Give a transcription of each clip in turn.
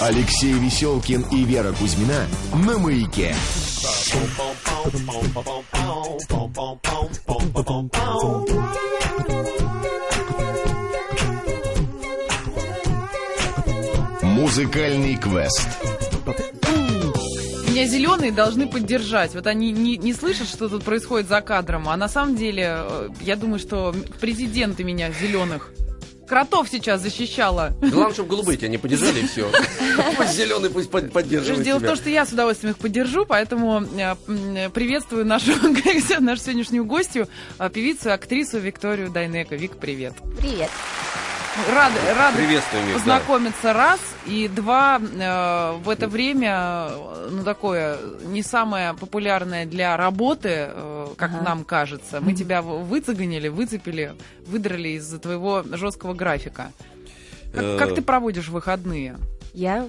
Алексей Веселкин и Вера Кузьмина на маяке. Музыкальный квест. Меня зеленые должны поддержать. Вот они не, не слышат, что тут происходит за кадром. А на самом деле, э, я думаю, что президенты меня зеленых кротов сейчас защищала. Главное, чтобы голубые тебя не поддержали, и все. Пусть зеленый пусть под- поддерживает Дело в том, что я с удовольствием их поддержу, поэтому э, м, приветствую нашу, нашу сегодняшнюю гостью, э, певицу актрису Викторию Дайнеко. Вик, привет. Привет. Рады, рады Приветствуем, да. познакомиться раз, и два, э, в это время, э, ну, такое, не самое популярное для работы, э, как Ага. нам кажется. Мы тебя в- выцеганили, выцепили, выдрали из-за твоего жесткого графика. Как, Э, как ты проводишь выходные? Я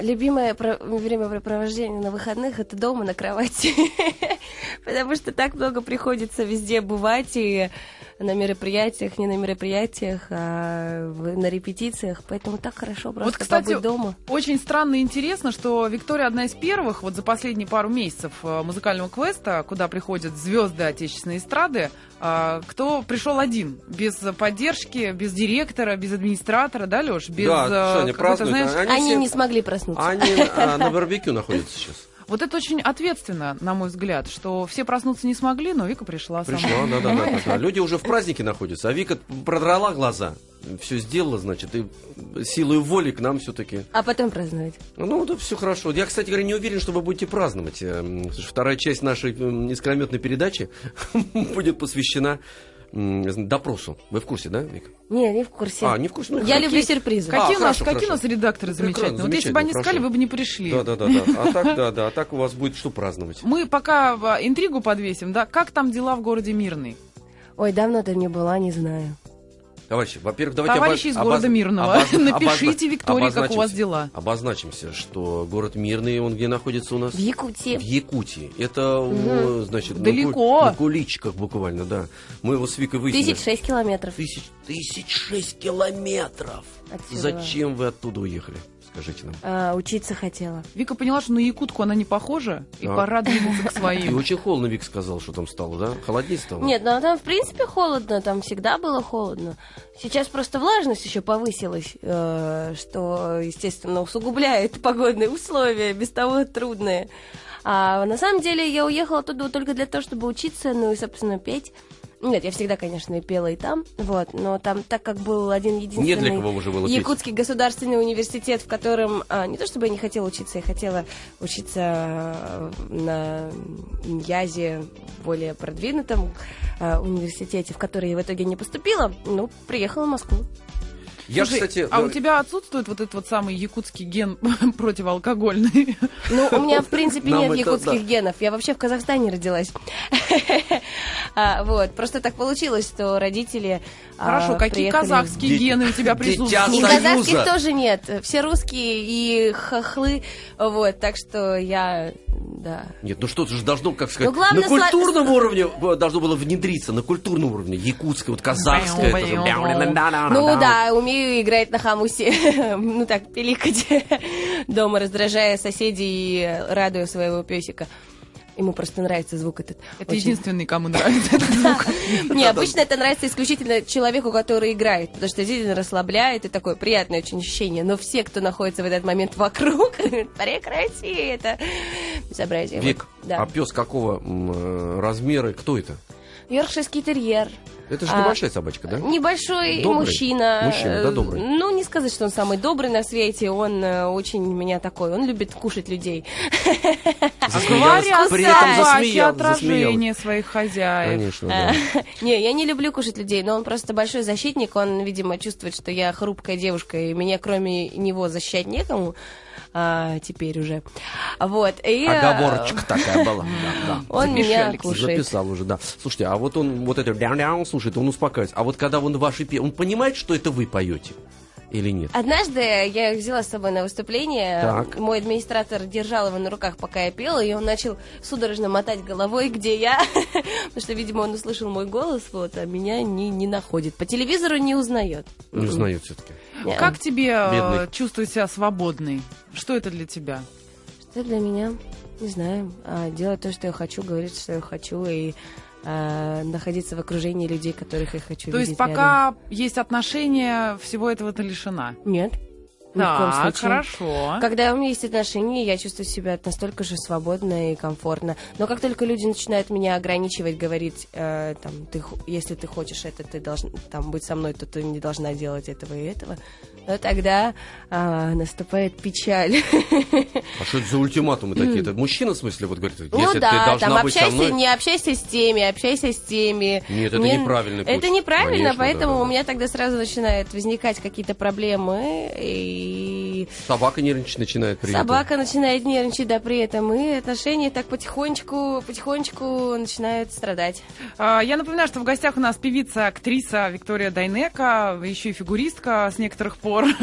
любимое про- времяпрепровождение на выходных это дома на кровати. Потому что так много приходится везде бывать и на мероприятиях, не на мероприятиях, а на репетициях. Поэтому так хорошо просто кстати, побыть дома. Очень странно и интересно, что Виктория одна из первых, вот за последние пару месяцев э, музыкального квеста, куда приходят звезды отечественной эстрады, э, кто пришел один, без поддержки, без директора, без администратора, да, Леш? Без, Да, э, что они празднуют? знаешь, Они все- не смогли проснуться. Они а, на барбекю находятся сейчас. Вот это очень ответственно, на мой взгляд, что все проснуться не смогли, но Вика пришла сама. Пришла, да, да, да, да, да. Люди уже в празднике находятся, а Вика продрала глаза, все сделала, значит, и силой воли к нам все-таки. А потом праздновать. Ну, да, все хорошо. Я, кстати говоря, не уверен, что вы будете праздновать. Эм, Вторая часть нашей м, искрометной передачи будет посвящена допросу. Вы в курсе, да, Вика? Не, не в курсе. А, не в курсе? Ну, Я хорошо. люблю сюрпризы. Как- Какие, А, у нас, хорошо, какие у хорошо. нас редакторы замечательные? Вот если бы они сказали, вы бы не пришли. Да, да, да, да. А так, да, да. А так у вас будет что праздновать? Мы пока а, интригу подвесим, да? Как там дела в городе Мирный? Ой, давно ты не была, не знаю. Товарищи, во-первых, давайте... Товарищи обоз- из города обоз- Мирного, обозна- напишите Виктории, как у вас дела. Обозначимся, что город Мирный, он где находится у нас? В Якутии. В Якутии. Это, э, значит, на Далеко. ку- На, куличиках буквально, да. Мы его с Викой выяснили. Тысяч шесть километров. Тысяч, тысяч шесть километров. Отсюда. Зачем вы оттуда уехали? Скажите нам. А, учиться хотела. Вика поняла, что на Якутку она не похожа, и Да. пора двигаться к И своим. очень холодно, Вик сказал, что там стало, да? Холоднее стало? Нет, ну там в принципе холодно, там всегда было холодно. Сейчас просто влажность еще повысилась, э, что, естественно, усугубляет погодные условия, без того трудные. А на самом деле я уехала оттуда только для того, чтобы учиться, ну и, собственно, петь. Нет, я всегда, конечно, и пела и там, вот, но там, так как был один единственный... Не для кого уже было петь. Якутский государственный университет, в котором а, не то чтобы я не хотела учиться, я хотела учиться а, на Язе более продвинутом а, университете, в который я в итоге не поступила, ну, приехала в Москву. Я, Слушай, кстати... а у э, тебя отсутствует вот этот вот самый якутский ген противоалкогольный? Ну, у меня, в принципе, Нам нет это якутских да. генов. Я вообще в Казахстане родилась. А, Вот, просто так получилось, что родители а, Хорошо, какие приехали- казахские гены у тебя присутствуют? И казахских тоже нет. Все русские и хохлы. Вот, так что я, да. Нет, ну что-то же должно, как сказать, Ну, главное, на сла- культурном уровне э, должно было внедриться, на культурном уровне, якутское, вот казахское. это же- Ну да, умею играть на хамусе. Ну так, пиликать дома, раздражая соседей и радуя своего песика. Ему просто нравится звук этот. Это Очень. единственный, кому нравится этот звук. Не, обычно это нравится исключительно человеку, который играет, потому что действительно расслабляет и такое приятное очень ощущение. Но все, кто находится в этот момент вокруг, прекрати это безобразие. Вик, а пес какого э, размера, кто это? Йоркширский терьер. Это же А, небольшая собачка, да? Небольшой Добрый? мужчина. Мужчина, да, Э, добрый? Ну, не сказать, что он самый добрый на свете. Он э, очень у меня такой. Он любит кушать людей. Засмеялась, Говорят, при этом засмеял- отражение своих хозяев. Конечно, да. Не, я не люблю кушать людей, но он просто большой защитник. Он, видимо, чувствует, что я хрупкая девушка, и меня кроме него защищать некому. а, теперь уже. Вот. И, э, Оговорочка такая была. да, да. Он Запиши, меня кушает. Записал уже, да. Слушайте, а вот он вот это слушает, он успокаивается. А вот когда он ваши пе... он понимает, что это вы поете? или нет? Однажды я их взяла с собой на выступление. Так. Мой администратор держал его на руках, пока я пела, и он начал судорожно мотать головой, где я. Потому что, видимо, он услышал мой голос, вот, а меня не, не находит. По телевизору не узнает. Не узнают все-таки. Не. Как тебе э, Бедный. чувствовать себя свободной? Что это для тебя? Что для меня? Не знаю. А, делать то, что я хочу, говорить, что я хочу, и а, находиться в окружении людей, которых я хочу То видеть есть пока есть отношения, всего этого ты лишена? рядом. Нет. Ни в коем Так, случае. хорошо. Когда у меня есть отношения, я чувствую себя настолько же свободно и комфортно. Но как только люди начинают меня ограничивать, говорить, э, там, ты, если ты хочешь это, ты должна там быть со мной, то ты не должна делать этого и этого, то тогда а, наступает печаль. А что это за ультиматумы такие? Это мужчина, в смысле, вот говорит, если ну ты да, должна там быть со общайся, мной... не общайся с теми, общайся с теми. Нет, это Мне- неправильный путь. Это неправильно, Конечно, поэтому да, да, у меня тогда сразу начинают возникать какие-то проблемы, и Собака нервничать начинает при этом. Собака начинает нервничать, да, при этом, и отношения так потихонечку, потихонечку начинают страдать. А, Я напоминаю, что в гостях у нас певица, актриса Виктория Дайнека, еще и фигуристка с некоторых пор.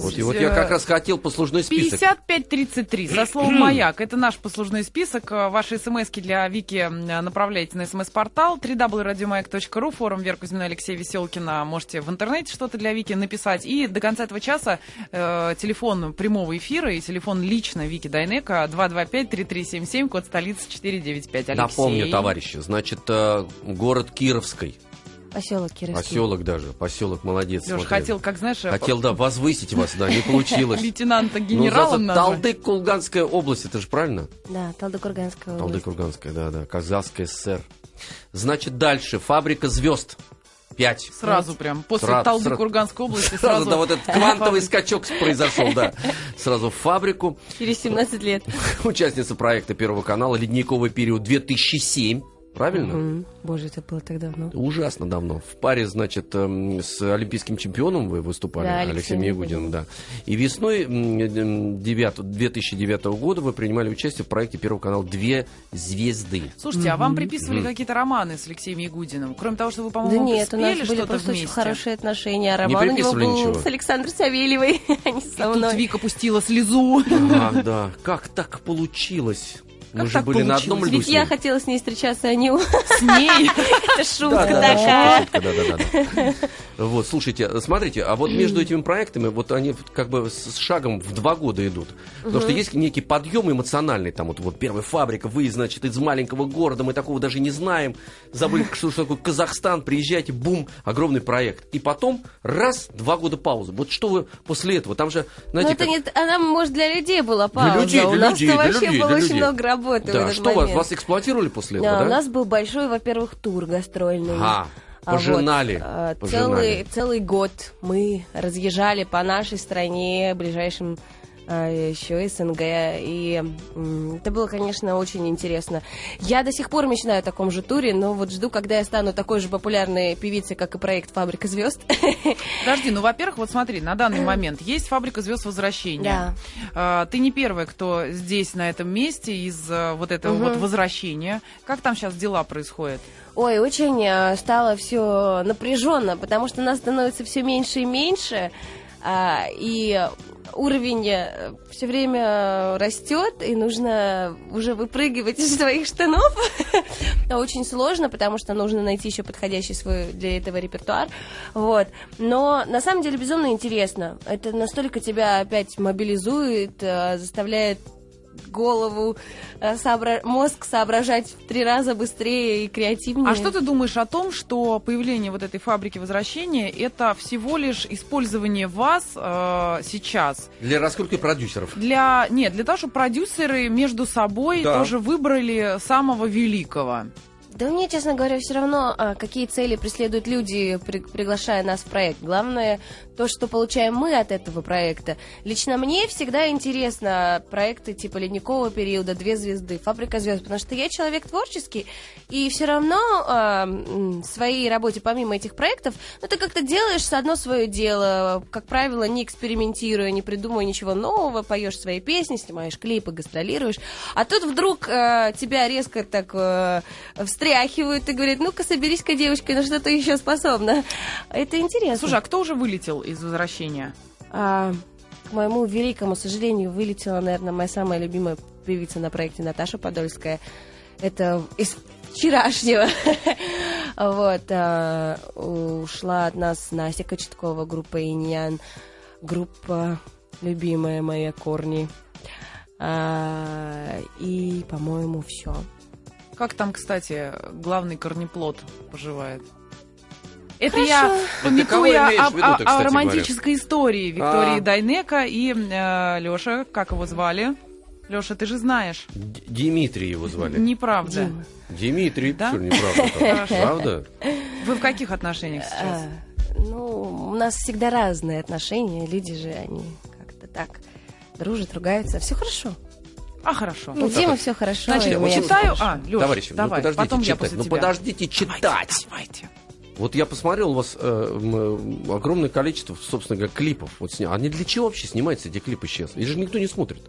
Вот, и вот я как раз хотел послужной список. 5533 со словом «Маяк». Это наш послужной список. Э, Ваши смски для Вики направляйте на смс-портал www.radiomayak.ru, форум Вера Кузьмина Алексея Веселкина. Можете в интернете что-то для Вики написать. И до конца этого часа э, телефон прямого эфира и телефон лично Вики Дайнека 225-3377, код столицы 495. Алексей. Напомню, товарищи, значит, э, город Кировский, Поселок Кировский. поселок даже, поселок молодец. Леш, хотел, как знаешь, э, Хотел, да, возвысить вас, да, не получилось. лейтенанта Ну, генералом зато назвать. Талдык, Кулганская область, это же правильно? Да, Талдыкурганская область. Талдык, Курганская, да, да, Казахская ССР. Значит, дальше, фабрика звезд. Пять. Сразу прям, после Сразу, Талды сразу. Курганской области Сразу, сразу... да, вот этот квантовый скачок произошел, да. Сразу в фабрику. Через 17 лет. Участница проекта Первого канала «Ледниковый период 2007». Правильно? М, Боже, это было так давно. Ужасно давно. В паре, значит, эм, с олимпийским чемпионом вы выступали, Да, Ягудиным, Ягудиным. да. И весной м, м, 9 2009 года вы принимали участие в проекте Первого канала «Две звезды». Слушайте, а вам приписывали какие-то романы с Алексеем Ягудиным? Кроме того, что вы, Да по-моему, нет, у нас были просто вместе. очень хорошие отношения. А Не роман у него был ничего? с Александрой Савельевой, а не со Тут мной. Вика пустила слезу. Ага, да. Как так получилось? Мы же были на одном льду Ведь я хотела с ней встречаться, а не. С ней. Это шутка такая. шутка, да, да, да, да. Вот, слушайте, смотрите, а вот между этими проектами, вот они как бы с шагом в два года идут. Потому что есть некий подъем эмоциональный, там вот, вот первая фабрика, вы, значит, из маленького города, мы такого даже не знаем, забыли, что, такое Казахстан, приезжаете, бум, огромный проект. И потом, раз, два года паузы. Вот что вы после этого? Там же, знаете, это как- не, она, может, для людей была пауза. людей, у для нас людей, для вообще людей, было для очень людей. много работы в да, что вас, момент. вас эксплуатировали после Да, этого, у да? нас был большой, во-первых, тур гастрольный. Ага, А вот, пожинали, а, пожинали. целый, целый год мы разъезжали по нашей стране, ближайшим еще СНГ, и это было, конечно, очень интересно. Я до сих пор мечтаю о таком же туре, но вот жду, когда я стану такой же популярной певицей, как и проект «Фабрика звезд». Подожди, ну, во-первых, вот смотри, на данный момент есть фабрика звезд возвращения. Да. А, Ты не первая, кто здесь, на этом месте, из а, вот этого Мгм. вот возвращения. Как там сейчас дела происходят? Ой, очень э, стало все напряженно, потому что нас становится все меньше и меньше, а, и уровень все время растет, и нужно уже выпрыгивать из своих штанов. Очень сложно, потому что нужно найти еще подходящий свой для этого репертуар. Вот. Но на самом деле безумно интересно. Это настолько тебя опять мобилизует, э, заставляет голову, э, сообра- мозг соображать в три раза быстрее и креативнее. А что ты думаешь о том, что появление вот этой фабрики возвращения это всего лишь использование вас э, сейчас Для раскрутки продюсеров. для нет для того, чтобы продюсеры между собой Да. тоже выбрали самого великого? Да мне, честно говоря, все равно, а, какие цели преследуют люди, при- приглашая нас в проект. Главное, то, что получаем мы от этого проекта. Лично мне всегда интересно проекты типа «Ледникового периода», «Две звезды», «Фабрика звезд», потому что я человек творческий, и все равно м, в своей работе, помимо этих проектов, ну, ты как-то делаешь одно свое дело, как правило, не экспериментируя, не придумывая ничего нового, поешь свои песни, снимаешь клипы, гастролируешь, а тут вдруг э, тебя резко так э, встретили встряхивают и говорят, ну-ка, соберись-ка, девочка, на что ты еще способна. Это интересно. Слушай, а кто уже вылетел из возвращения? А, к моему великому сожалению, вылетела, наверное, моя самая любимая певица на проекте Наташа Подольская. Это из вчерашнего. Вот. а, Ушла от нас Настя Кочеткова, группа Иньян, группа любимая моя Корни. А, И, по-моему, все. Как там, кстати, главный корнеплод поживает? Это Хорошо. я пометуя об- о, о романтической истории Виктории А. Дайнека и Леша, как его звали? Леша, ты же знаешь. Д- Дмитрий его звали. Неправда. Дима. Дмитрий, Да? что неправда? Правда? Вы в каких отношениях сейчас? А, Ну, у нас всегда разные отношения. Люди же, они как-то так дружат, ругаются. Все хорошо. А, хорошо. У Димы все хорошо. Значит, всё читаю... А, Леша, Товарищи, давай, ну подождите потом я читать. после Ну тебя. подождите читать. Давайте, давайте. Вот я посмотрел у вас э, м, огромное количество, собственно говоря, клипов. Вот сня... Они для чего вообще снимаются эти клипы сейчас? Их же никто не смотрит.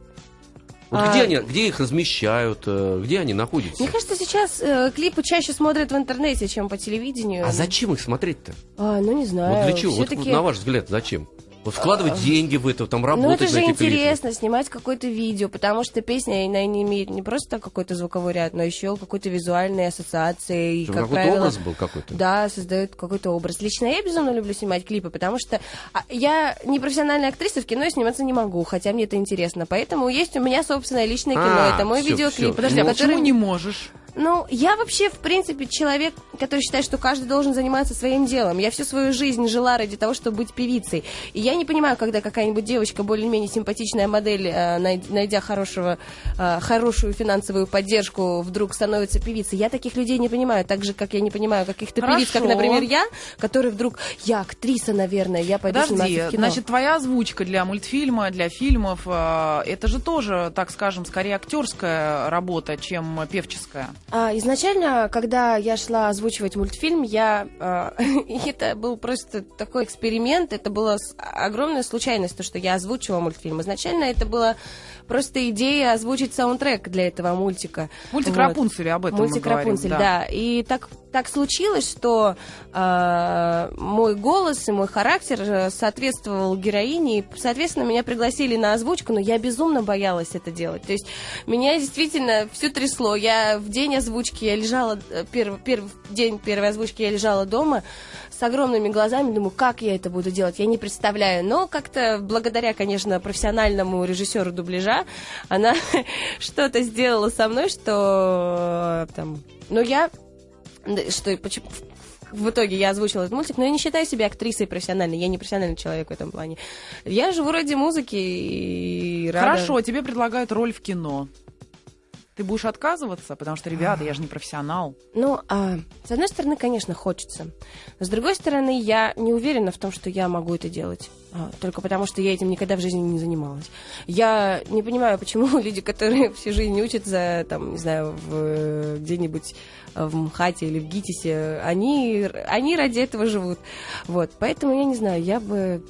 Вот А- где они, где их размещают, э, где они находятся? Мне кажется, сейчас э, клипы чаще смотрят в интернете, чем по телевидению. А зачем их смотреть-то? А, ну не знаю. Вот для чего? Вот, вот на ваш взгляд, зачем? Вот вкладывать деньги в это, там Ну, работать это же на эти клипы. интересно, снимать какое-то видео, потому что песня, она не имеет не просто какой-то звуковой ряд, но еще какой-то визуальной ассоциации. И, как какой-то правило, образ был какой-то. Да, создает какой-то образ. Лично я безумно люблю снимать клипы, потому что а, я не профессиональная актриса, в кино я сниматься не могу, хотя мне это интересно. Поэтому есть у меня собственное личное кино. А, это мой всё, видеоклип. всё. Подожди, а Ну, почему который- не можешь? Ну, я вообще, в принципе, человек, который считает, что каждый должен заниматься своим делом. Я всю свою жизнь жила ради того, чтобы быть певицей. И я не понимаю, когда какая-нибудь девочка, более-менее симпатичная модель, э, най- найдя хорошего, э, хорошую финансовую поддержку, вдруг становится певицей. Я таких людей не понимаю. Так же, как я не понимаю каких-то Хорошо. певиц, как, например, я, которые вдруг, я актриса, наверное, я пойду Подожди, сниматься в кино. значит, твоя озвучка для мультфильма, для фильмов, э, это же тоже, так скажем, скорее актерская работа, чем певческая. А, изначально, когда я шла озвучивать мультфильм, я а, это был просто такой эксперимент, это была огромная случайность, то, что я озвучивала мультфильм. Изначально это была просто идея озвучить саундтрек для этого мультика. Мультик Вот. Рапунцель, об этом Мультик мы говорим, Рапунцель, да. И так, так случилось, что а, мой голос и мой характер э, соответствовал героине, и, соответственно, меня пригласили на озвучку, но я безумно боялась это делать. То есть меня действительно все трясло. Я в день озвучки, я лежала, э, первый, первый день первой озвучки я лежала дома с огромными глазами, думаю, как я это буду делать, я не представляю. Но как-то благодаря, конечно, профессиональному режиссеру дубляжа, она что-то сделала со мной, что э, там, ну я, что почему в итоге я озвучила этот мультик, но я не считаю себя актрисой профессиональной, я не профессиональный человек в этом плане. Я живу ради музыки и рада... Хорошо, тебе предлагают роль в кино. Ты будешь отказываться, потому что, ребята, я же не профессионал. Ну, а, с одной стороны, конечно, хочется. С другой стороны, я не уверена в том, что я могу это делать. А, только потому, что я этим никогда в жизни не занималась. Я не понимаю, почему люди, которые всю жизнь учатся, там, не знаю, в, где-нибудь в МХАТе или в ГИТИСе, они, они ради этого живут. Вот, поэтому я не знаю, я бы...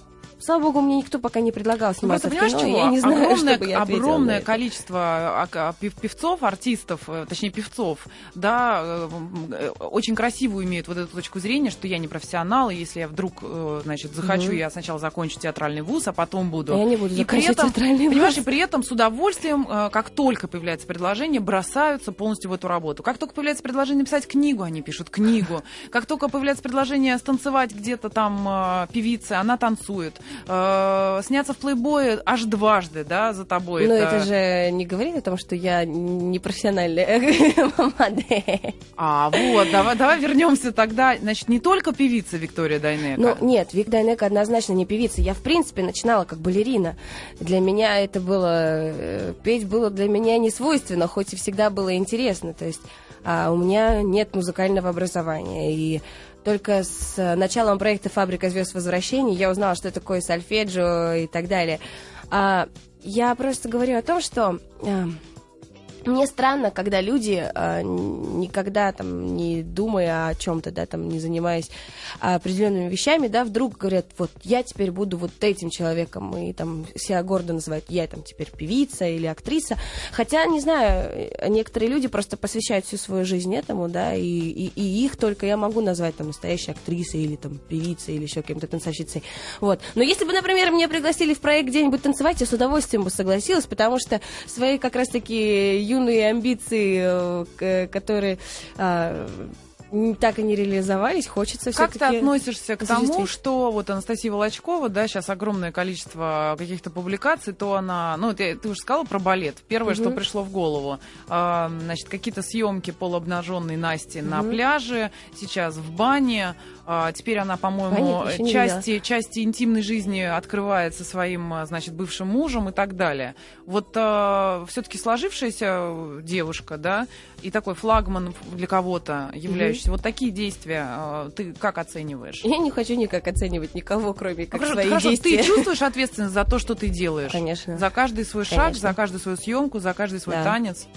Слава богу, мне никто пока не предлагал Ну, сниматься просто в кино. Я не знаю, огромное, что бы я ответила огромное количество а, а, пев- певцов, артистов, э, точнее певцов, да, э, очень красивую имеют вот эту точку зрения, что я не профессионал, и если я вдруг, э, значит, захочу, Мгм. я сначала закончу театральный вуз, а потом буду. Я не буду и при этом, театральный вуз. понимаешь, и при этом с удовольствием, как только появляется предложение, бросаются полностью в эту работу. Как только появляется предложение написать книгу, они пишут книгу. Как только появляется предложение станцевать где-то там певица, она танцует. Э, Сняться в плейбое аж дважды, да, за тобой. Но это же не говорит о том, что я не профессиональная модель. А, вот, давай, давай вернемся тогда. Значит, не только певица Виктория Дайнека. Ну, нет, Вик Дайнека однозначно не певица. Я, в принципе, начинала как балерина. Для меня это было... э, Петь было для меня не свойственно, хоть и всегда было интересно. То есть а у меня нет музыкального образования. И только с началом проекта «Фабрика звезд возвращений» я узнала, что такое сольфеджио и так далее. А, я просто говорю о том, что... а, мне странно, когда люди, э, никогда там не думая о чем-то, да, там не занимаясь определенными вещами, да, вдруг говорят, вот я теперь буду вот этим человеком, и там себя гордо называют, я там теперь певица или актриса. Хотя, не знаю, некоторые люди просто посвящают всю свою жизнь этому, да, и, и, и их только я могу назвать там настоящей актрисой или там певицей или еще кем-то танцовщицей. Вот. Но если бы, например, меня пригласили в проект где-нибудь танцевать, я с удовольствием бы согласилась, потому что свои как раз-таки юные амбиции, э, которые а, так и не реализовались, хочется Как все-таки... ты относишься к тому, что вот Анастасия Волочкова, да, сейчас огромное количество каких-то публикаций, то она, ну, ты, ты уже сказала про балет. Первое, угу. что пришло в голову, э, значит, какие-то съемки полуобнаженной Насти угу. на пляже, сейчас в бане, а, теперь она, по-моему, части, части интимной жизни открывает со своим, а, значит, бывшим мужем и так далее. Вот а, все-таки сложившаяся девушка, да, и такой флагман для кого-то являющийся. mm Вот такие действия а, ты как оцениваешь? Я не хочу никак оценивать никого, кроме как хорошо, свои хорошо, действия. Ты чувствуешь ответственность за то, что ты делаешь? Конечно. За каждый свой Конечно. шаг, за каждую свою съемку, за каждый свой да. танец.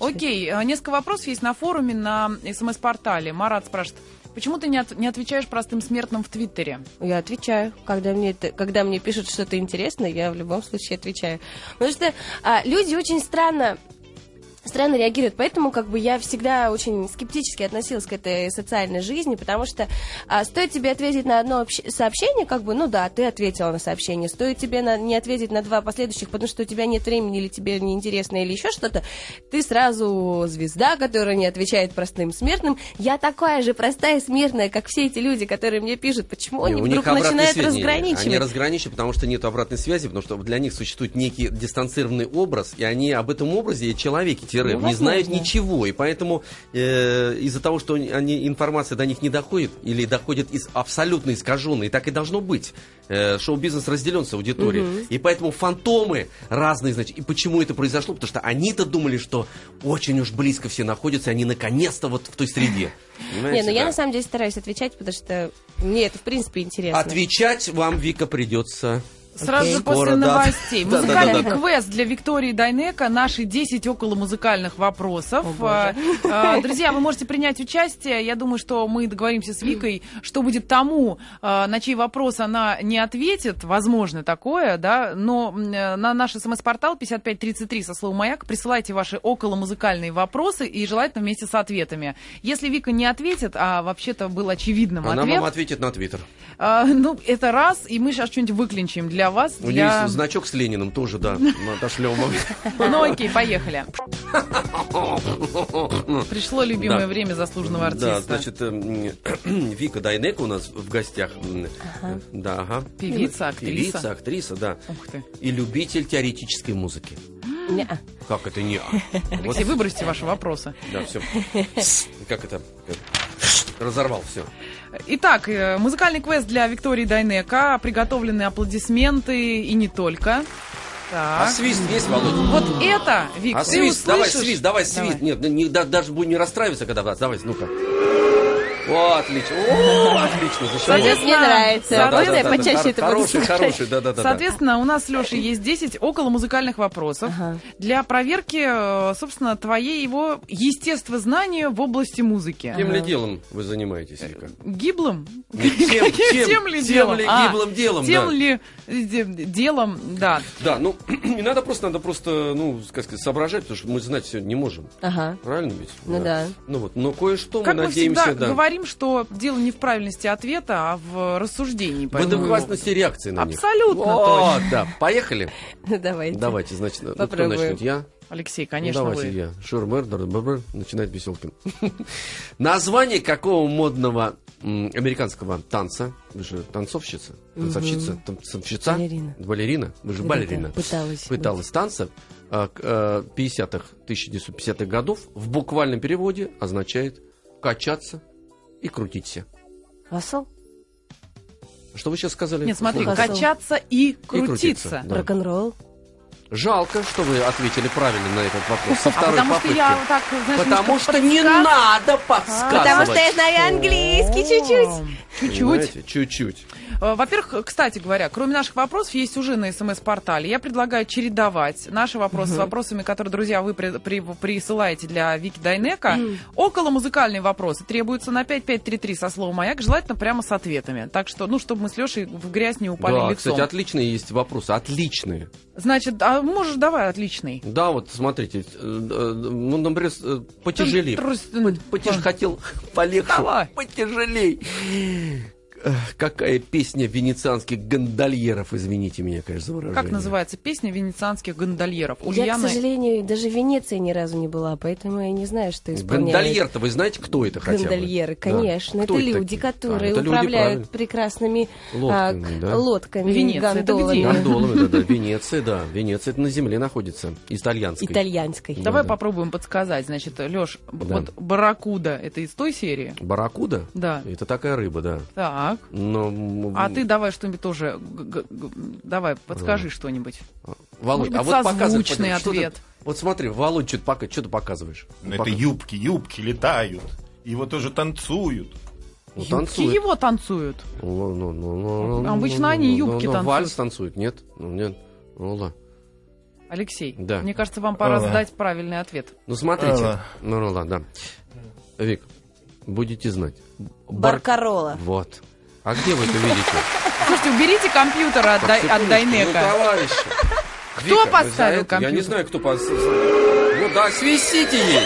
Окей, несколько вопросов есть на форуме, на смс-портале. Марат спрашивает, Почему ты не, от, не отвечаешь простым смертным в Твиттере? Я отвечаю. Когда мне, когда мне пишут что-то интересное, я в любом случае отвечаю. Потому что а, люди очень странно странно реагируют. Поэтому как бы я всегда очень скептически относилась к этой социальной жизни, потому что а, стоит тебе ответить на одно сообщение, как бы, ну да, ты ответила на сообщение, стоит тебе на, не ответить на два последующих, потому что у тебя нет времени или тебе неинтересно или еще что-то, ты сразу звезда, которая не отвечает простым смертным. Я такая же простая смертная, как все эти люди, которые мне пишут, почему не, они вдруг начинают связи. разграничивать. Они разграничивают, потому что нет обратной связи, потому что для них существует некий дистанцированный образ, и они об этом образе и человеке тире ну, не знают ничего. И поэтому э, из-за того, что они, информация до них не доходит, или доходит из абсолютно искаженной, так и должно быть. Э, шоу-бизнес разделен с аудиторией. Угу. И поэтому фантомы разные, значит. И почему это произошло? Потому что они-то думали, что очень уж близко все находятся, и они наконец-то вот в той среде. Понимаете? Не, ну да. я на самом деле стараюсь отвечать, потому что мне это в принципе интересно. Отвечать вам, Вика, придется Сразу же после Скоро, новостей. Да. Музыкальный да, да, квест для Виктории Дайнека. Наши 10 около музыкальных вопросов. О, а, Друзья, вы можете принять участие. Я думаю, что мы договоримся с Викой, что будет тому, а, на чей вопрос она не ответит. Возможно такое, да. Но на наш смс-портал 5533 со словом «Маяк» присылайте ваши около музыкальные вопросы и желательно вместе с ответами. Если Вика не ответит, а вообще-то был очевидным она ответ... Она вам ответит на Твиттер. А, ну, это раз, и мы сейчас что-нибудь выклинчим для вас. У для... нее есть значок с Лениным тоже, да, отошлем. Ну окей, поехали. Пришло любимое время заслуженного артиста. Да, значит, э, Вика Дайнека у нас в гостях. Да, ага. Певица, актриса. Певица, актриса, да. Ух ты. И любитель теоретической музыки. Не Как это не Алексей, выбросьте ваши вопросы. Да, все. Как это? Разорвал все. Итак, э, музыкальный квест для Виктории Дайнека. Приготовлены аплодисменты и не только. Так. А свист есть, Володя? Вот это, Вик, а свист, услышишь? давай свист, давай свист. Давай. Нет, не, да, даже будем не расстраиваться, когда... Давай, ну-ка. О, отлично. О, отлично. Соответственно, мне нравится. Да, да, да, да, почаще это Хороший, хороший, да, да, да. Соответственно, у нас с Лешей есть 10 около музыкальных вопросов ага. для проверки, э, собственно, твоей его естествознания в области музыки. Тем ага. ли делом вы занимаетесь, Вика? Гиблым? Тем, тем, тем ли делом? Тем ли а, гиблым делом, Тем да. ли делом, да. Да, ну, не надо просто, надо просто, ну, как сказать, соображать, потому что мы знать сегодня не можем. Ага. Правильно ведь? Ну да. Ну вот, но кое-что мы надеемся, да. Говорим, что дело не в правильности ответа, а в рассуждении. В адекватности реакции на них. Абсолютно О, да. Поехали? Давайте. Давайте, значит, ну, кто начнет? Я? Алексей, конечно, ну, давайте вы. я. Шурмер, начинает Веселкин. Название какого модного американского танца, вы же танцовщица, танцовщица, танцовщица, балерина. балерина, вы же балерина, пыталась, пыталась танца 50-х, 1950-х годов в буквальном переводе означает качаться и крутиться. Хасл? Что вы сейчас сказали? Нет, смотри, качаться и крутиться. Крутиться да. Рок-н-ролл. Жалко, что вы ответили правильно на этот вопрос. Со второй а потому попытки. Что я вот так, знаешь, потому что подсказ... не надо подсказывать. Потому что я знаю английский чуть-чуть. Чуть-чуть. Чуть-чуть. Э, Во-первых, кстати говоря, кроме наших вопросов, есть уже на СМС-портале. Я предлагаю чередовать наши вопросы с вопросами, которые, друзья, вы при- при- присылаете для Вики Дайнека. Около музыкальные вопросы требуются на 5533 со словом «Маяк», желательно прямо с ответами. Так что, ну, чтобы мы с Лешей в грязь не упали Да, лицом. кстати, отличные есть вопросы. Отличные. Значит, а можешь давай отличный. Да, вот смотрите, э, э, ну, например, э, потяжелее. Трус- Потяж хотел полегче. Давай. Потяжелей. Какая песня венецианских гондольеров, извините меня, конечно, за выражение. Как называется песня венецианских гондольеров? Я, к Ульяна- сожалению, даже в Венеции ни разу не была, поэтому я не знаю, что исполняют. Гондольер-то вы знаете, кто это хотя бы? Гондольеры, Да. конечно. Кто это люди, такие? которые А, это люди, управляют правильно. прекрасными Лодками, а, да? лодками, Венеция, это гондолами. где? Гондолами, да, да. Венеция, да. Венеция это на земле находится. Итальянской. Итальянской. Давай да. попробуем подсказать. Значит, Леш, Да. вот барракуда это из той серии? Барракуда? Да. Это такая рыба, да. Так. Но, м, А ты давай что-нибудь тоже. Давай, подскажи что-нибудь. Володь, может а быть, вот показывай, ответ. Вот смотри, Володь, что ты, пока, что ты показываешь? Ну, это юбки, юбки летают. Его тоже танцуют. Ну, Юбки танцует. его танцуют. Ну, ну, ну, ну, ну, Обычно ну, они ну, юбки ну, танцуют. Вальс танцует, нет? Ну, нет. Ну, ладно. Алексей, Да. мне кажется, вам пора Ага. сдать правильный ответ. Ну, смотрите. Ага. Ну, ну, ладно, да. Вик, будете знать. Бар- Баркарола. Вот. А где вы это видите? Слушайте, уберите компьютер от, Дай- от Секундочку, Ну, Дайнека. товарищи. Кто Вика, поставил это- Я компьютер? не знаю, кто поставил. Ну да, свистите ей.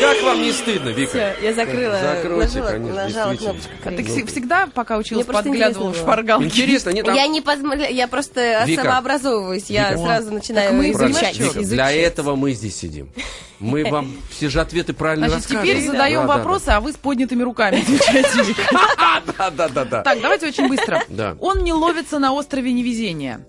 Как вам не стыдно, Вика? Все, я закрыла, Закройте, нажала, конечно, нажала кнопочку. А ты всегда, пока училась, подглядывала в шпаргалки? Интересно, нет, там- Я не позмогла, я просто Вика. самообразовываюсь, я Вика. сразу начинаю мы изучать. Вика, изучать. для этого мы здесь сидим. Мы вам все же ответы правильно Значит, расскажем. теперь задаем Да, да, вопросы, а вы с поднятыми руками отвечаете. Да, да, да, да. Так, давайте очень быстро. Да. Он не ловится на острове невезения.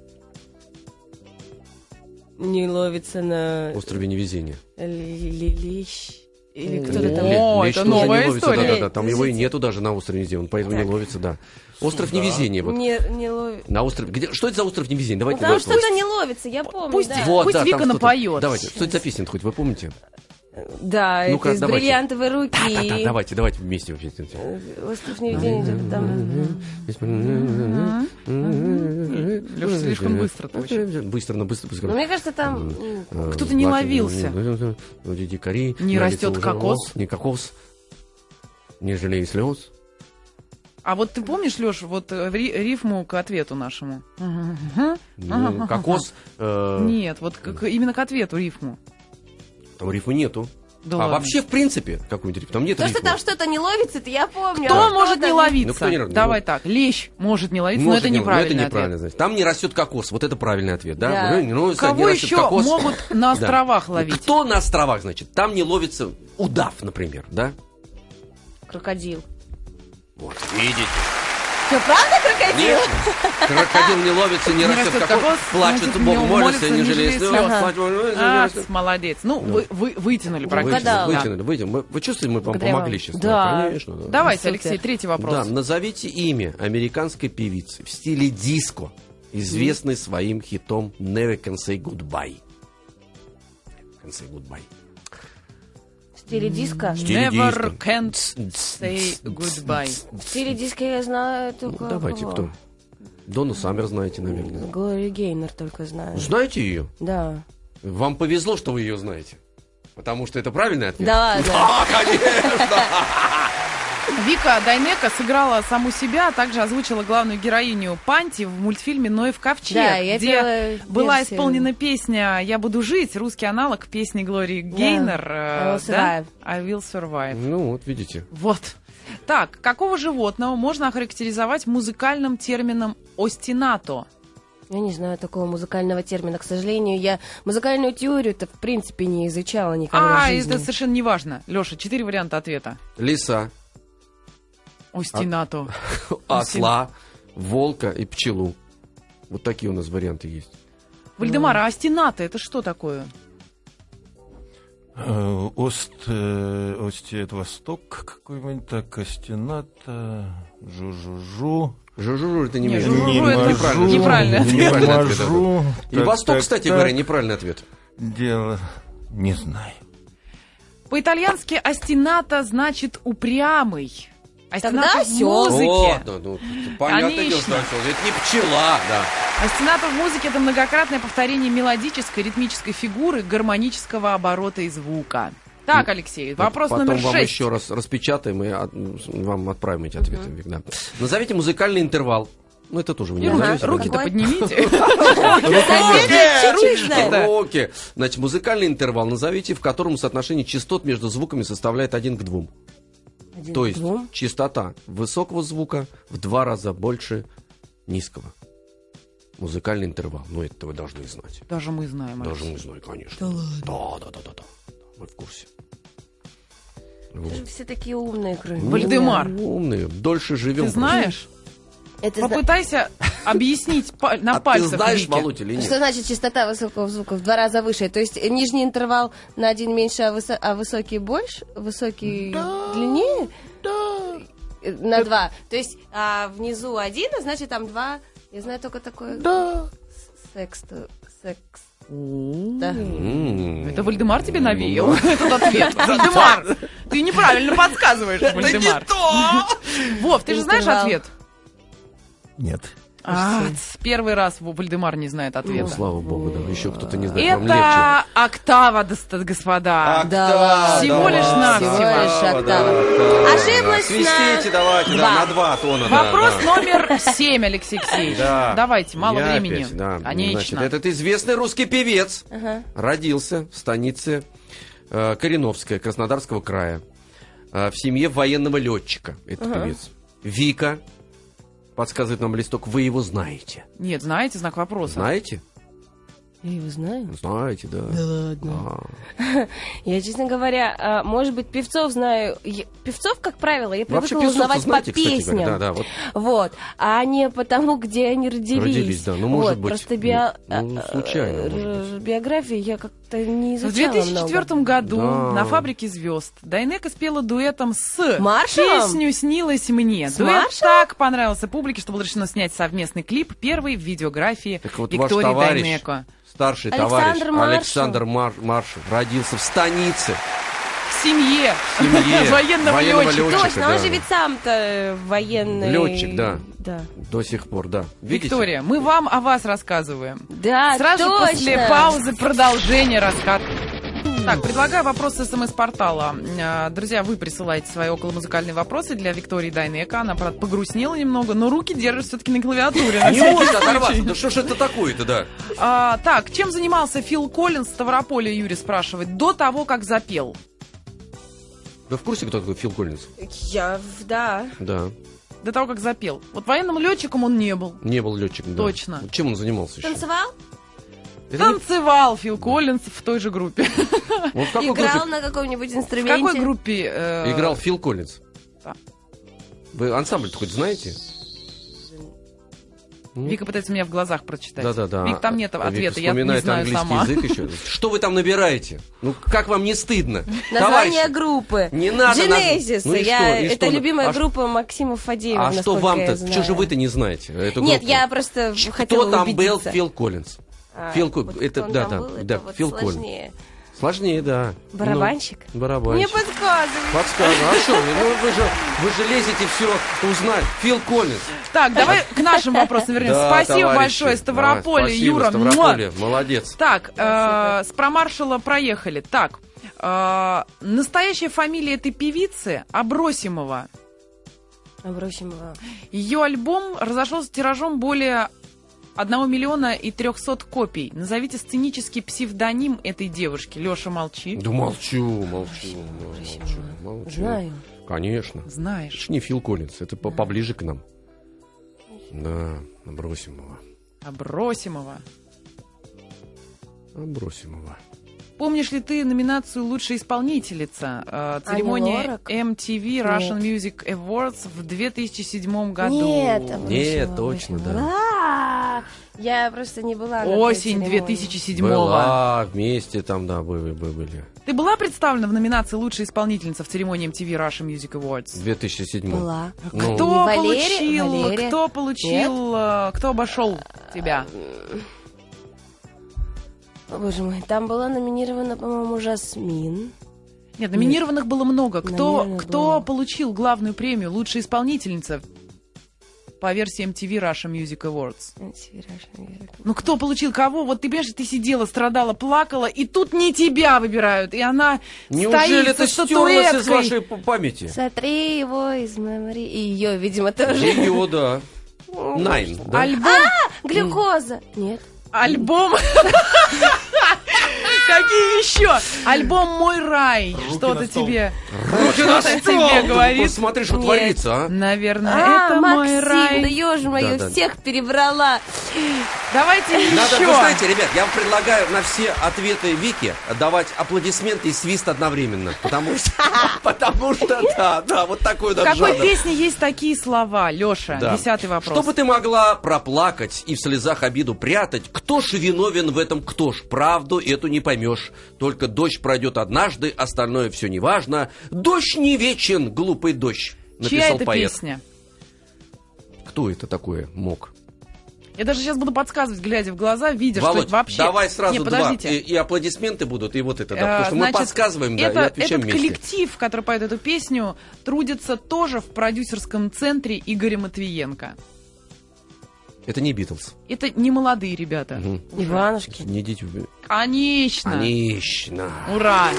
Не ловится на Острове невезения. лилищ. Или кто-то там. О, Лещ это тоже новая не ловится, история. Да, да, да, там его и Подождите. нету даже на острове невезения, он поэтому не Так. ловится, да. Остров невезения, вот. Не, не ловит. На острове. Где, что это за остров невезения? Ну, Давайте там давайте что-то не ловится, я помню. Пусть да. Вот. Пусть там Вика что-то. напоет. Давайте, что это за песня хоть вы помните? Да, Ну-ка, это из давайте. бриллиантовой руки. Да, да, давайте, давайте вместе песню. Остров невидения где-то там. Леша, слишком быстро ты очень. Быстро, но быстро, быстро. Но мне кажется, там... Э, Кто-то не ловился. ну, ну, Дикари. Не растет кокос. Не кокос. Не жалей слез. А вот ты помнишь, Леш, вот э, ри- рифму к ответу нашему? Ну, кокос. э, Нет, вот именно к ответу рифму. Там рифмы нету. Да А ладно. вообще, в принципе, какую-нибудь рифму. Там нет То, что рифмы. там что-то не ловится, это я помню. Кто А может не ловиться? Ну, кто не? Давай Ну. так. Лещ может не ловиться, Может, но это не- неправильный это неправильно, ответ. значит. Там не растет кокос. Вот это правильный ответ, да? Да. Ну, ну, не Кого растет еще кокос. могут на Да. островах ловить? Кто на островах, значит? Там не ловится удав, например, да? Крокодил. Вот, видите? Что, правда крокодил? Нет, крокодил не ловится, не, растет растет кокос, кокос, плачет, не молится, не жалеет слез. А, молодец. Ну, вы, вы вытянули практически. Вытянули, вытянули. Мы- Вы чувствуете, мы вам помогли сейчас? Да. конечно. Да. Давайте. Алексей, третий вопрос. Да, назовите имя американской певицы в стиле диско, известной своим хитом Never Can Say Goodbye. Can Say Goodbye. В стиле диска. В стиле Never can't say goodbye. В стиле диска я знаю Ну, только... давайте, кого? кто? Дону Саммер знаете, наверное. Глорию Гейнер только знаю. Знаете ее? Да. Вам повезло, что вы ее знаете. Потому что это правильный ответ. Да, да. А, конечно! Вика Дайнека сыграла саму себя, а также озвучила главную героиню Панти в мультфильме «Ноев ковчег», Да, я где была версию. исполнена песня «Я буду жить», русский аналог песни Глории Гейнер. I э, will да? survive. I will survive. Ну, вот видите. Вот. Так, какого животного можно охарактеризовать музыкальным термином «остинато»? Я не знаю такого музыкального термина. К сожалению, я музыкальную теорию-то в принципе не изучала никогда А, в жизни. это совершенно не важно. Леша, четыре варианта ответа. Лиса, «Остинато». осла, волка и пчелу. Вот такие у нас варианты есть. Вальдемар, а «остинато» это что такое? Э, Ост, э, Ост, это Восток какой-нибудь, так, Остената, Жу-жу-жу. Жужу это не Не, имеет. жужу Не это мажу, неправильный ответ. не Неправильный ответ, мажу. И Так, Восток, так, кстати так. говоря, неправильный ответ. Дело не знаю. По-итальянски «остинато» значит «упрямый». А Тогда стена-то в осёл. О, музыке. да, ну, понятное дело, Конечно. что осёл. Это не пчела, да. Остената в музыке это многократное повторение мелодической, ритмической фигуры, гармонического оборота и звука. Так, Алексей, вопрос Потом номер вам шесть. еще раз распечатаем и от- вам отправим эти ответы. Вик, да. Назовите музыкальный интервал. Ну, это тоже вы И не руки- знаете, да? руки-то поднимите. Руки. Значит, музыкальный интервал назовите, в котором соотношение частот между звуками составляет один к двум. Один То к есть двум. частота высокого звука в два раза больше низкого. Музыкальный интервал. Ну, это вы должны знать. Даже мы знаем. Даже Алексей. не знаю, конечно. Да, да, да, да, да. Мы в курсе. Вот. Все такие умные, кроме Вальдемар. Умные, дольше живем. Ты знаешь? Это Попытайся объяснить на А ты пальцах знаешь, Вики. Володь, или Что нет? значит частота высокого звука в два раза выше? То есть нижний интервал на один меньше, а, высо- а высокий больше? Высокий длиннее? Да. На два. То есть а, внизу один, а значит там два. Я знаю только такое. Да. Секс. Секс. Да. М. Это Вальдемар тебе навеял этот ответ. Вальдемар, ты неправильно подсказываешь, Вальдемар. Вов, ты же знаешь ответ? Нет. А, первый раз Вальдемар не знает Ну, ответа. слава богу, да. Еще кто-то не знает. Это октава, господа. Да ладно. Всего лишь навсего. Всего лишь Октава, октава. Ошиблась да. Свистите на давайте, да, два. на два тона. Вопрос номер семь, Алексей Алексеевич. Да. Давайте, мало времени. Конечно. Значит, этот известный русский певец родился в станице э, Кореновская, Краснодарского края, э, в семье военного летчика. Этот певец. Вика, подсказывает нам листок, вы его знаете. Нет, знаете, знак вопроса. Знаете? Я его знаю. Знаете, да. Да ладно. А. Я, честно говоря, а, может быть, певцов знаю. Я- Певцов, как правило, я привыкла узнавать знаете, по кстати песням. говоря, да, да, вот. Вот. А не потому, где они родились. Родились, да. Ну, может Вот, быть, Просто био- ну, э, случайно, э, может быть. биографии я как-то не В изучала 2004 много. году Да. на «Фабрике звезд» Дайнека спела дуэтом с Маршалом? «Песню снилась мне». С Дуэт Маршалом? так понравился публике, что было решено снять совместный клип, первый в видеографии Так вот ваш Виктории товарищ, Дайнеко. старший Александр товарищ Маршал. Александр Мар- Маршал родился в станице. В семье, В семье военного военного летчика. летчика, Точно, он да. же ведь сам-то военный. Летчик, да. Да. До сих пор, да. Видите? Виктория, мы вам о вас рассказываем. Да, Сразу точно. после паузы продолжение рассказа. Так, предлагаю вопрос с СМС-портала. А, Друзья, вы присылаете свои околомузыкальные вопросы для Виктории Дайнека. Она, правда, погрустнела немного, но руки держит все-таки на клавиатуре. Не может оторваться. Да что ж это такое-то, да? А, так, чем занимался Фил Коллинз в Ставрополе, Юрий спрашивает, до того, как запел? Вы в курсе, кто такой Фил Коллинз? Я, да. Да. До того, как запел. Вот военным летчиком он не был. Не был летчиком, да. Точно. Чем он занимался еще? Танцевал? Это не- Танцевал Фил Коллинз в той же группе. Вот в какой Играл группе на каком-нибудь В инструменте? какой группе? э, играл Фил Коллинз? Да. Вы ансамбль хоть знаете? Вика пытается меня в глазах прочитать. Да-да-да. Вик, там нет Вика ответа, я не вспоминает знаю английский сама. язык еще. Что вы там набираете? Ну, как вам не стыдно? Название Товарищи, группы. Не надо Genesis. Ну и я... что, и Это что? любимая А группа Максима Фадеева, А что вам-то? знаю. же вы-то не знаете эту Нет, группу? я просто хотела Кто там был убедиться. Фил Коллинз? А, Фил вот это- да, да, был, это да, вот Фил Коллинз. Сложнее. Да. Барабанщик? Ну, барабанщик. Не подсказывай. Подсказываю. А что? вы? Ну, вы же, вы же лезете все узнать. Фил Коллинз. Так, давай к нашим вопросам вернемся. Да, Спасибо товарищи. большое, Ставрополе, спасибо, Юра. Ставрополе. Молодец. Так, э, с промаршала проехали. Так, э, настоящая фамилия этой певицы Абросимова. Бросим его. Ее альбом разошелся тиражом более 1 миллиона и 300 копий. Назовите сценический псевдоним этой девушки. Леша, молчи. Да молчу, молчу, молчу, молчу. Знаю. Конечно. Знаешь. Это не Фил Коллинз, это по- поближе к нам. Да, бросим его. Абросимова. Помнишь ли ты номинацию «Лучшая исполнительница»? э, церемония Лорак? MTV Russian Music Awards в 2007 году. Нет, Нет, точно, да. Я просто не была. на Осень церемонии. 2007 Была, вместе там, да, были, были, были. Ты была представлена в номинации «Лучшая исполнительница» в церемонии MTV Russian Music Awards? В 2007 Была. Ну, Кто Валерия? получил, Валерия? кто получил, э, кто обошел тебя? Боже мой, там была номинирована, по-моему, Жасмин. Нет, номинированных было много. Кто, кто было. получил главную премию «Лучшая исполнительница» по версии MTV Russia Music Awards? Ну, кто получил кого? Вот ты, понимаешь, ты сидела, страдала, плакала, и тут не тебя выбирают. И она Неужели стоит это со стерлось из статуэткой. вашей памяти? Сотри его из мемори. И ее, видимо, тоже. Ее, да. Найн, да? Альбом, Глюкоза. Нет. альбом. Какие еще? Альбом «Мой рай». Что-то тебе, что-то тебе Ты говорит. Посмотри, что творится, а. Наверное, А, это мой Максим, да рай. ешь мою, всех перебрала. Давайте Надо, еще. вы знаете, ребят, я вам предлагаю на все ответы Вики давать аплодисменты и свист одновременно. Потому что, потому что, да, да, вот такой В какой песне есть такие слова, Леша? Десятый вопрос. Чтобы ты могла проплакать и в слезах обиду прятать, кто ж виновен в этом, кто ж правду эту не поймешь. Только дождь пройдет однажды, остальное все не важно. Дождь не вечен, глупый дождь. Чья Написал это поэт. песня? Кто это такое мог? Я даже сейчас буду подсказывать, глядя в глаза, видя, что Володь, это вообще... давай сразу Не, два. И, и аплодисменты будут, и вот это, да. Э, Потому что мы значит, подсказываем, да, это, и отвечаем Этот вместе. коллектив, который поет эту песню, трудится тоже в продюсерском центре Игоря Матвиенко. Это не Битлз. Это не молодые ребята. Мгм. Иванушки. Не идите в... Конечно. Конечно. Ура!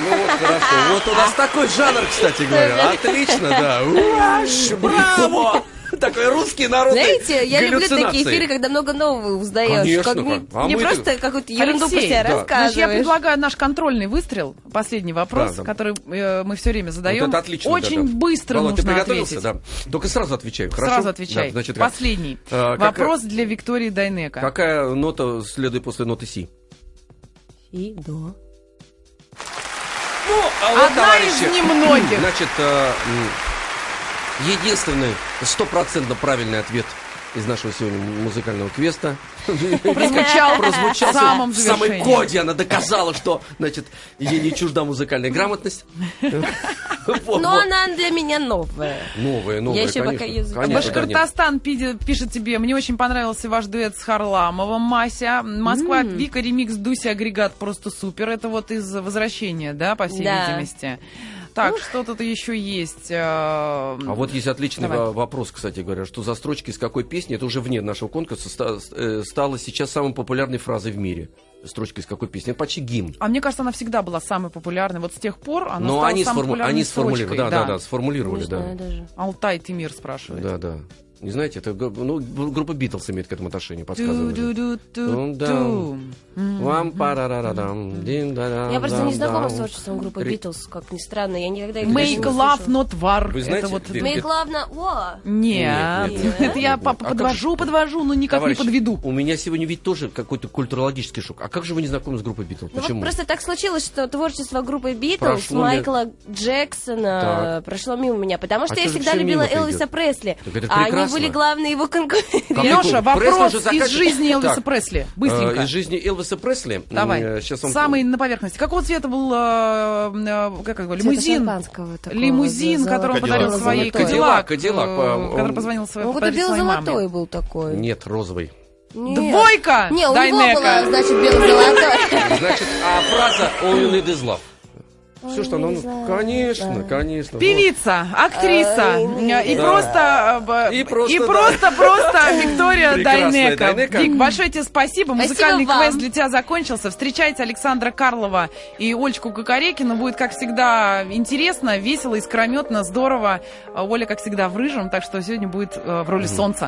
Ну вот хорошо. Вот у нас такой жанр, кстати говоря. Отлично, да. Уаш, Браво! Такой русский народный Знаете, я люблю такие эфиры, когда много нового уздаешь. Конечно, Как не. А не просто какую-то ерунду Алексей, про себя да. Значит, я рассказываешь. предлагаю наш контрольный выстрел, последний вопрос, Да, да. который э, мы все время задаем. Вот это отлично. Очень да, да. быстро Володь, ты нужно приготовился, ответить. да? Только сразу отвечай, хорошо? Сразу отвечай. Да, значит, как? Последний. А, какая- Вопрос для Виктории Дайнека. Какая нота следует после ноты Си? И до. Ну, а вот, Одна товарищи, из немногих. Значит, э, единственный стопроцентно правильный ответ из нашего сегодня музыкального квеста. Прозвучал Прозвучал в самом в самой коде. Она доказала, что, значит, ей не чужда музыкальная грамотность. Но она для меня новая. Новая, новая, еще конечно. пока язык-. Башкортостан пишет тебе, мне очень понравился ваш дуэт с Харламовым, Мася. Москва, Вика, ремикс Дуси Агрегат просто супер. Это вот из возвращения, да, по всей Да. Так, что тут еще есть? А А вот есть отличный Давай. во- вопрос, кстати говоря, что за строчки из какой песни, это уже вне нашего конкурса, э, стала сейчас самой популярной фразой в мире. Строчка из какой песни? Это почти гимн. А мне кажется, она всегда была самой популярной. Вот с тех пор она Но стала они, самой сформу- популярной они сформулировали, да, строчкой, да, да, сформулировали, Не да. даже. Алтай Тимир спрашивает. Да, да. Не знаете, это ну, группа Битлз имеет к этому отношение, подсказывает. Ну. Вам парарадам, дин-да-дам, Я просто не знакома с творчеством группы Битлз, как ни странно. Я никогда их Make love, not war. Вы знаете, это вот... Make love на... О! Нет, это я. А подвожу, подвожу, но никак не подведу. У меня сегодня ведь тоже какой-то культурологический шок. А как же вы не знакомы с группой Битлз? Ну Почему? просто так случилось, что творчество группы Битлз Майкла Джексона прошло мимо меня, потому что А я что же всегда любила Элвиса? Пресли. А они прекрасно. были главные его конкуренты. Леша, вопрос из жизни Элвиса Так. Пресли. Э, Быстренько. Из жизни Элвиса Пресли. Давай. Э. Самый на поверхности. Какого цвета был э, э, как его, лимузин? Лимузин, который он подарил своей Кадиллак, Кадиллак, э, э, который он- позвонил своей вот бело-золотой был такой. Нет, розовый. Нет. Двойка! Не, у него была, значит, бело-золотой. Значит, а фраза «All you need is love». Все, что need is love, Конечно, да. конечно. Певица, актриса э, и да. просто э, И просто, и да. просто просто Виктория Дайнека. Дайнека. Вик, большое тебе спасибо. Музыкальный вам. квест для тебя закончился. Встречайте Александра Карлова и Ольчку Кукарекину. Будет, как всегда, интересно, весело, искрометно, здорово. А Оля, как всегда, в рыжем, так что сегодня будет э, в роли солнца.